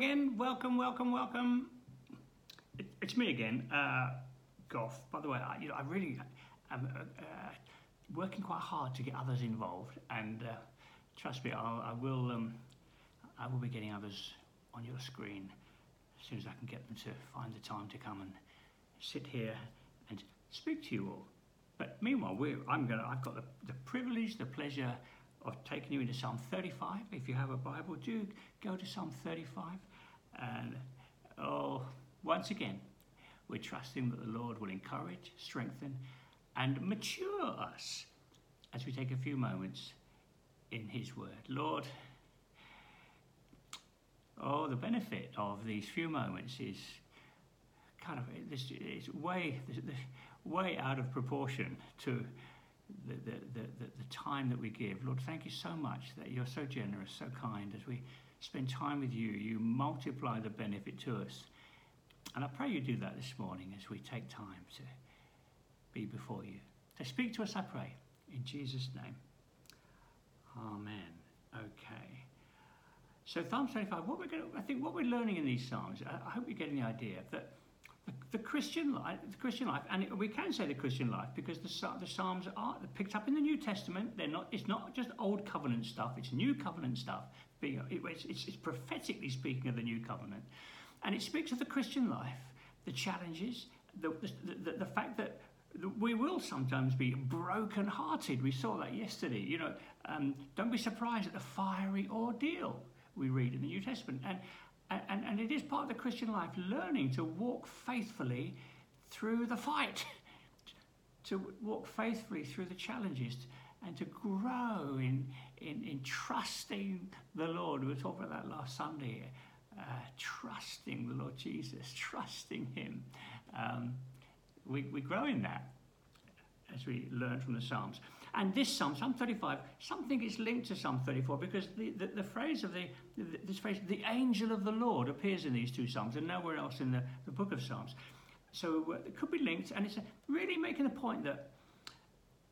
again. Welcome, welcome, welcome. It, it's me again, uh, Goff. By the way, I, you know, I really am uh, uh, working quite hard to get others involved, and uh, trust me, I'll, I will. Um, I will be getting others on your screen as soon as I can get them to find the time to come and sit here and speak to you all. But meanwhile, I'm gonna, I've got the, the privilege, the pleasure of taking you into Psalm 35. If you have a Bible, do go to Psalm 35. And oh, once again, we're trusting that the Lord will encourage, strengthen, and mature us as we take a few moments in His Word. Lord, oh, the benefit of these few moments is kind of it's way way out of proportion to the, the, the, the, time that we give. Lord, thank you so much that you're so generous, so kind. As we spend time with you, you multiply the benefit to us. And I pray you do that this morning as we take time to be before you. So speak to us, I pray, in Jesus' name. Amen. Okay. So Psalm 25, what we're going to, I think what we're learning in these Psalms, I, I hope you're getting the idea that the, Christian life, the Christian life, and we can say the Christian life because the, the Psalms are picked up in the New Testament. They're not. It's not just Old Covenant stuff. It's New Covenant stuff. It's, it's, it's prophetically speaking of the New Covenant, and it speaks of the Christian life, the challenges, the, the, the, the fact that we will sometimes be broken-hearted. We saw that yesterday. You know, um, don't be surprised at the fiery ordeal we read in the New Testament, and and, and it is part of the Christian life, learning to walk faithfully through the fight, to walk faithfully through the challenges, and to grow in, in, in trusting the Lord. We were talking about that last Sunday. Uh, trusting the Lord Jesus, trusting Him. Um, we, we grow in that as we learn from the Psalms. And this Psalm, Psalm 35, something is linked to Psalm 34 because the, the, the phrase of the, this phrase, the angel of the Lord, appears in these two Psalms and nowhere else in the, the book of Psalms. So uh, it could be linked, and it's really making the point that,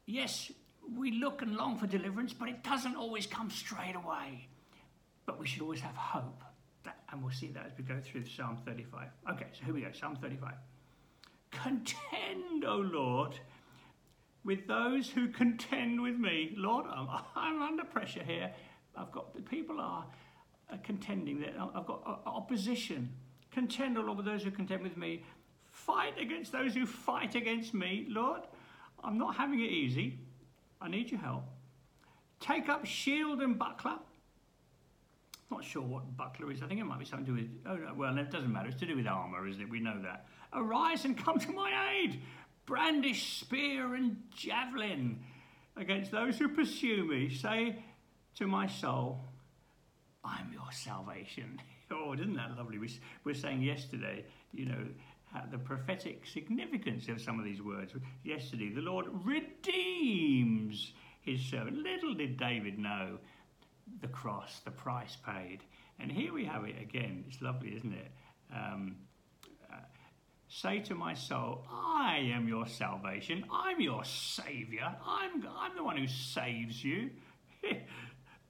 yes, we look and long for deliverance, but it doesn't always come straight away. But we should always have hope. That, and we'll see that as we go through Psalm 35. Okay, so here we go, Psalm 35. Contend, O Lord, with those who contend with me. Lord, I'm, I'm under pressure here. I've got people are contending. I've got uh, opposition. Contend, O Lord, with those who contend with me. Fight against those who fight against me. Lord, I'm not having it easy. I need your help. Take up shield and buckler. Not sure what buckler is. I think it might be something to do with. Oh no, well, it doesn't matter. It's to do with armour, isn't it? We know that. Arise and come to my aid brandish spear and javelin against those who pursue me. Say to my soul, I'm your salvation. Oh, isn't that lovely? We were saying yesterday, you know, the prophetic significance of some of these words. Yesterday, the Lord redeems his servant. Little did David know the cross, the price paid. And here we have it again. It's lovely, isn't it? Um, Say to my soul, I am your salvation. I'm your savior. I'm, I'm the one who saves you.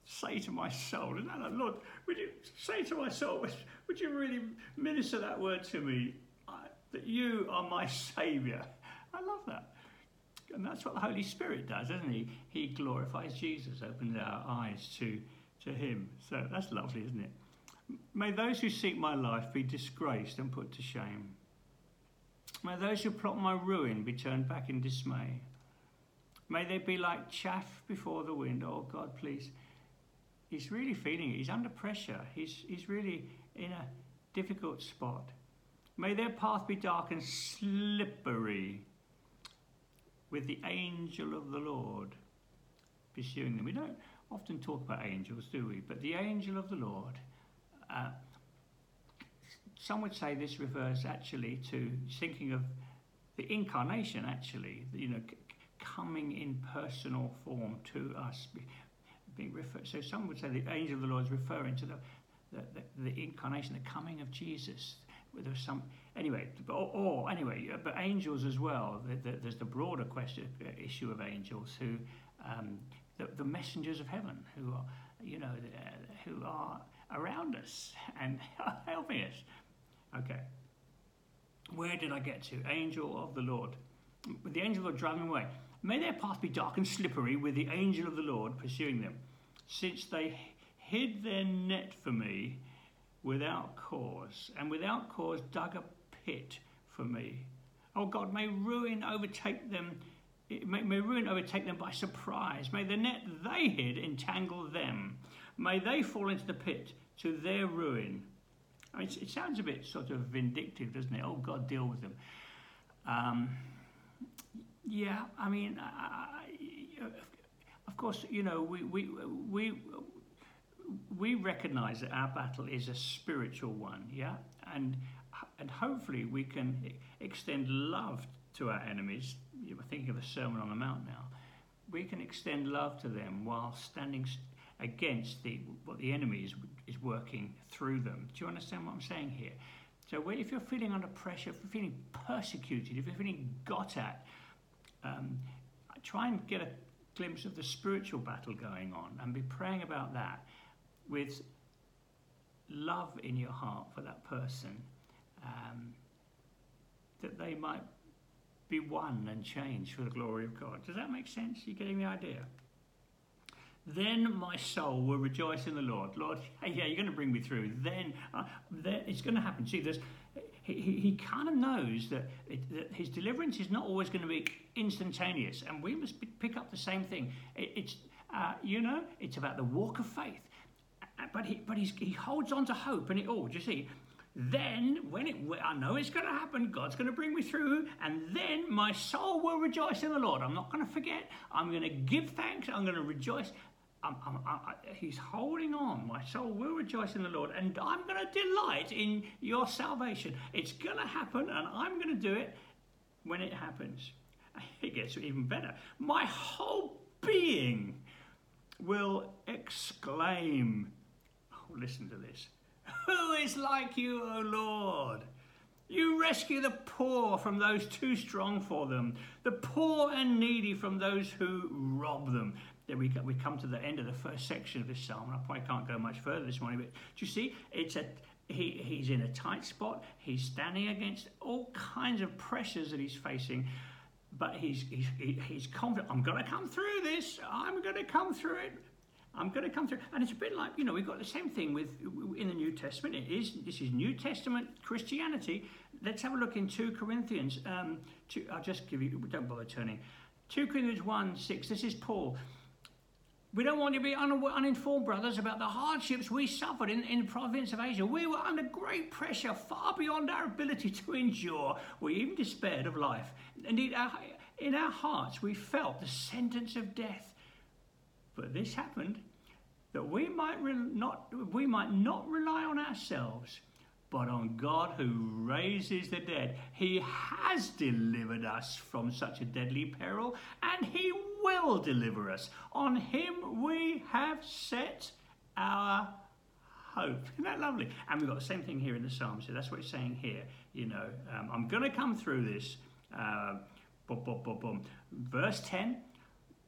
say to my soul, that Lord? Would you say to my soul, would you really minister that word to me? That you are my savior. I love that. And that's what the Holy Spirit does, doesn't he? He glorifies Jesus, opens our eyes to, to him. So that's lovely, isn't it? May those who seek my life be disgraced and put to shame. May those who plot my ruin be turned back in dismay. May they be like chaff before the wind. Oh God, please. He's really feeling it. He's under pressure. He's, he's really in a difficult spot. May their path be dark and slippery with the angel of the Lord pursuing them. We don't often talk about angels, do we? But the angel of the Lord uh, some would say this refers actually to thinking of the incarnation, actually, you know, coming in personal form to us, being. So some would say the angel of the Lord is referring to the, the, the, the incarnation, the coming of Jesus. There was some anyway, or, or, anyway, but angels as well. The, the, there's the broader question uh, issue of angels who, um, the, the messengers of heaven, who are, you know, who are around us and helping us. Okay. Where did I get to? Angel of the Lord. The angel of the driving away. May their path be dark and slippery with the angel of the Lord pursuing them, since they hid their net for me without cause, and without cause dug a pit for me. Oh God, may ruin overtake them. May, may ruin overtake them by surprise. May the net they hid entangle them. May they fall into the pit to their ruin. I mean, it sounds a bit sort of vindictive, doesn't it? Oh God, deal with them. Um, yeah, I mean, I, of course, you know, we we we we recognise that our battle is a spiritual one, yeah, and and hopefully we can extend love to our enemies. You're thinking of the Sermon on the Mount now. We can extend love to them while standing against the what the enemy is, is working through them. Do you understand what I'm saying here? So if you're feeling under pressure, if you're feeling persecuted, if you're feeling got at, um, try and get a glimpse of the spiritual battle going on and be praying about that with love in your heart for that person, um, that they might be won and changed for the glory of God. Does that make sense? You getting the idea? Then my soul will rejoice in the Lord. Lord, yeah, you're going to bring me through. Then, uh, then it's going to happen. See, there's, he, he kind of knows that, it, that, his deliverance is not always going to be instantaneous, and we must pick up the same thing. It, it's, uh, you know, it's about the walk of faith but he, but he holds on to hope and it all. Do you see? Then, when it, I know it's going to happen, God's going to bring me through, and then my soul will rejoice in the Lord. I'm not going to forget. I'm going to give thanks. I'm going to rejoice. I'm, I'm, I, he's holding on. My soul will rejoice in the Lord, and I'm going to delight in your salvation. It's going to happen, and I'm going to do it when it happens. It gets even better. My whole being will exclaim listen to this. Who is like you, O Lord? You rescue the poor from those too strong for them, the poor and needy from those who rob them. Then we, we come to the end of the first section of this psalm. I probably can't go much further this morning, but do you see? It's a he, he's in a tight spot. He's standing against all kinds of pressures that he's facing, but he's he's he's confident. I'm going to come through this. I'm going to come through it. I'm going to come through. And it's a bit like, you know, we've got the same thing with in the New Testament. It is this is New Testament Christianity. Let's have a look in 2 Corinthians. Um, two, I'll just give you, don't bother turning. 2 Corinthians 1 6. This is Paul. We don't want you to be uninformed, brothers, about the hardships we suffered in, in the province of Asia. We were under great pressure, far beyond our ability to endure. We even despaired of life. Indeed, our, in our hearts, we felt the sentence of death. But this happened that we might re- not we might not rely on ourselves but on God who raises the dead. He has delivered us from such a deadly peril, and He will deliver us. On Him we have set our hope. Isn't that lovely? And we've got the same thing here in the Psalms. So that's what it's saying here. You know, um, I'm going to come through this. Uh, boom, boom, boom, boom. Verse 10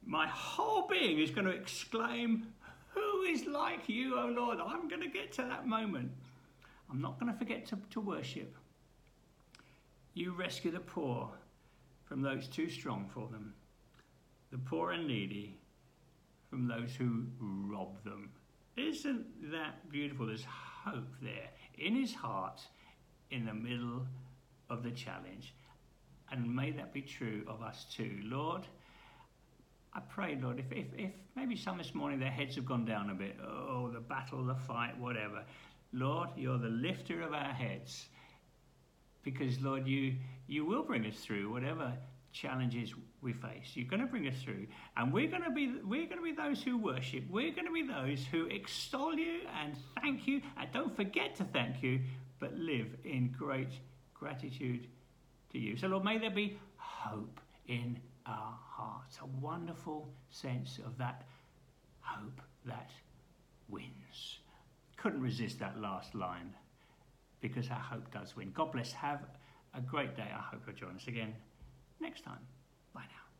My whole being is going to exclaim, who is like you, O Lord? I'm going to get to that moment. I'm not going to forget to, to worship. You rescue the poor from those too strong for them, the poor and needy from those who rob them. Isn't that beautiful? There's hope there in his heart in the middle of the challenge. And may that be true of us too. Lord, I pray, Lord, if, if, if maybe some this morning their heads have gone down a bit, oh, the battle, the fight, whatever. Lord, you're the lifter of our heads. Because, Lord, you, you will bring us through whatever challenges we face. You're going to bring us through. And we're going to be, we're going to be those who worship. We're going to be those who extol you and thank you. And don't forget to thank you, but live in great gratitude to you. So, Lord, may there be hope in our hearts. A wonderful sense of that hope that wins. Couldn't resist that last line because our hope does win. God bless. Have a great day. I hope you'll join us again next time. Bye now.